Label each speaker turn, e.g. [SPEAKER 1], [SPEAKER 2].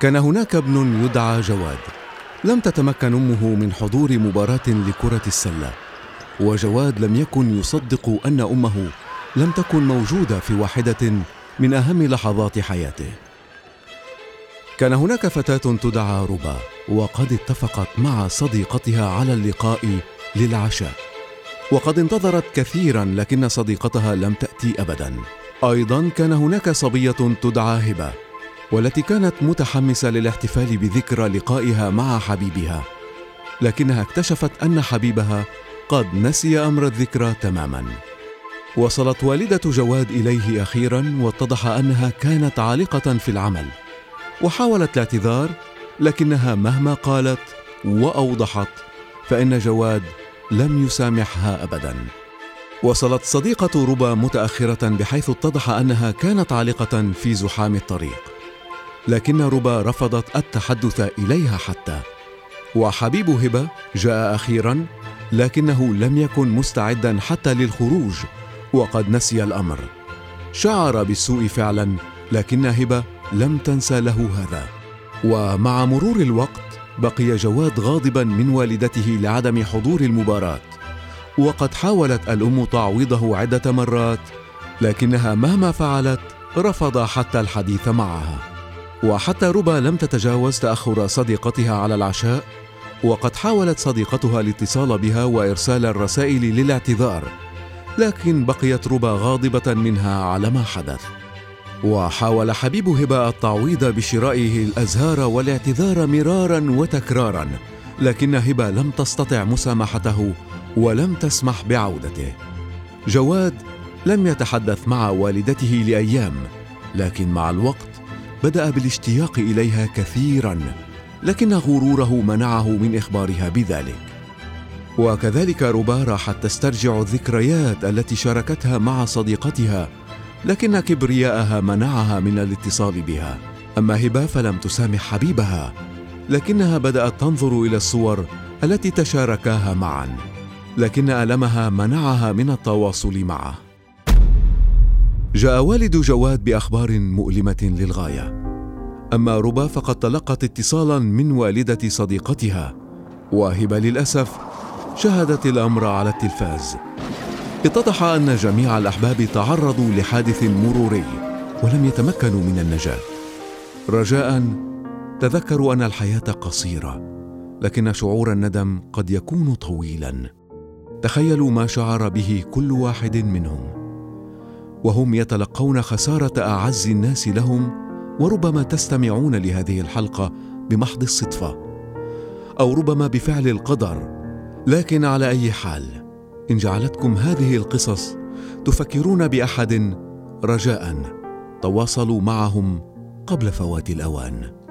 [SPEAKER 1] كان هناك ابن يدعى جواد. لم تتمكن أمه من حضور مباراة لكرة السلة. وجواد لم يكن يصدق أن أمه لم تكن موجودة في واحدة من أهم لحظات حياته. كان هناك فتاة تدعى ربا وقد اتفقت مع صديقتها على اللقاء للعشاء. وقد انتظرت كثيرا لكن صديقتها لم تأتي ابدا. أيضا كان هناك صبية تدعى هبة. والتي كانت متحمسة للاحتفال بذكرى لقائها مع حبيبها. لكنها اكتشفت أن حبيبها قد نسي أمر الذكرى تماما. وصلت والدة جواد إليه أخيرا واتضح أنها كانت عالقة في العمل. وحاولت الاعتذار لكنها مهما قالت وأوضحت فإن جواد لم يسامحها ابدا. وصلت صديقة ربا متأخرة بحيث اتضح أنها كانت عالقة في زحام الطريق. لكن ربا رفضت التحدث إليها حتى. وحبيب هبة جاء أخيرا لكنه لم يكن مستعدا حتى للخروج وقد نسي الأمر. شعر بالسوء فعلا لكن هبة لم تنسى له هذا. ومع مرور الوقت بقي جواد غاضبا من والدته لعدم حضور المباراة. وقد حاولت الأم تعويضه عدة مرات لكنها مهما فعلت رفض حتى الحديث معها. وحتى ربا لم تتجاوز تأخر صديقتها على العشاء وقد حاولت صديقتها الاتصال بها وإرسال الرسائل للاعتذار لكن بقيت ربا غاضبة منها على ما حدث. وحاول حبيب هبة التعويض بشرائه الأزهار والاعتذار مرارا وتكرارا لكن هبة لم تستطع مسامحته ولم تسمح بعودته. جواد لم يتحدث مع والدته لأيام لكن مع الوقت بدأ بالاشتياق إليها كثيرا لكن غروره منعه من إخبارها بذلك. وكذلك ربا راحت تسترجع الذكريات التي شاركتها مع صديقتها لكن كبرياءها منعها من الاتصال بها. أما هبة فلم تسامح حبيبها لكنها بدأت تنظر إلى الصور التي تشاركاها معا لكن ألمها منعها من التواصل معه. جاء والد جواد بأخبار مؤلمة للغاية. أما ربا فقد تلقت اتصالا من والدة صديقتها. وهبه للأسف شاهدت الأمر على التلفاز. اتضح أن جميع الأحباب تعرضوا لحادث مروري ولم يتمكنوا من النجاة. رجاء تذكروا أن الحياة قصيرة لكن شعور الندم قد يكون طويلا. تخيلوا ما شعر به كل واحد منهم. وهم يتلقون خسارة أعز الناس لهم وربما تستمعون لهذه الحلقة بمحض الصدفة أو ربما بفعل القدر. لكن على أي حال إن جعلتكم هذه القصص تفكرون بأحد رجاء تواصلوا معهم قبل فوات الأوان.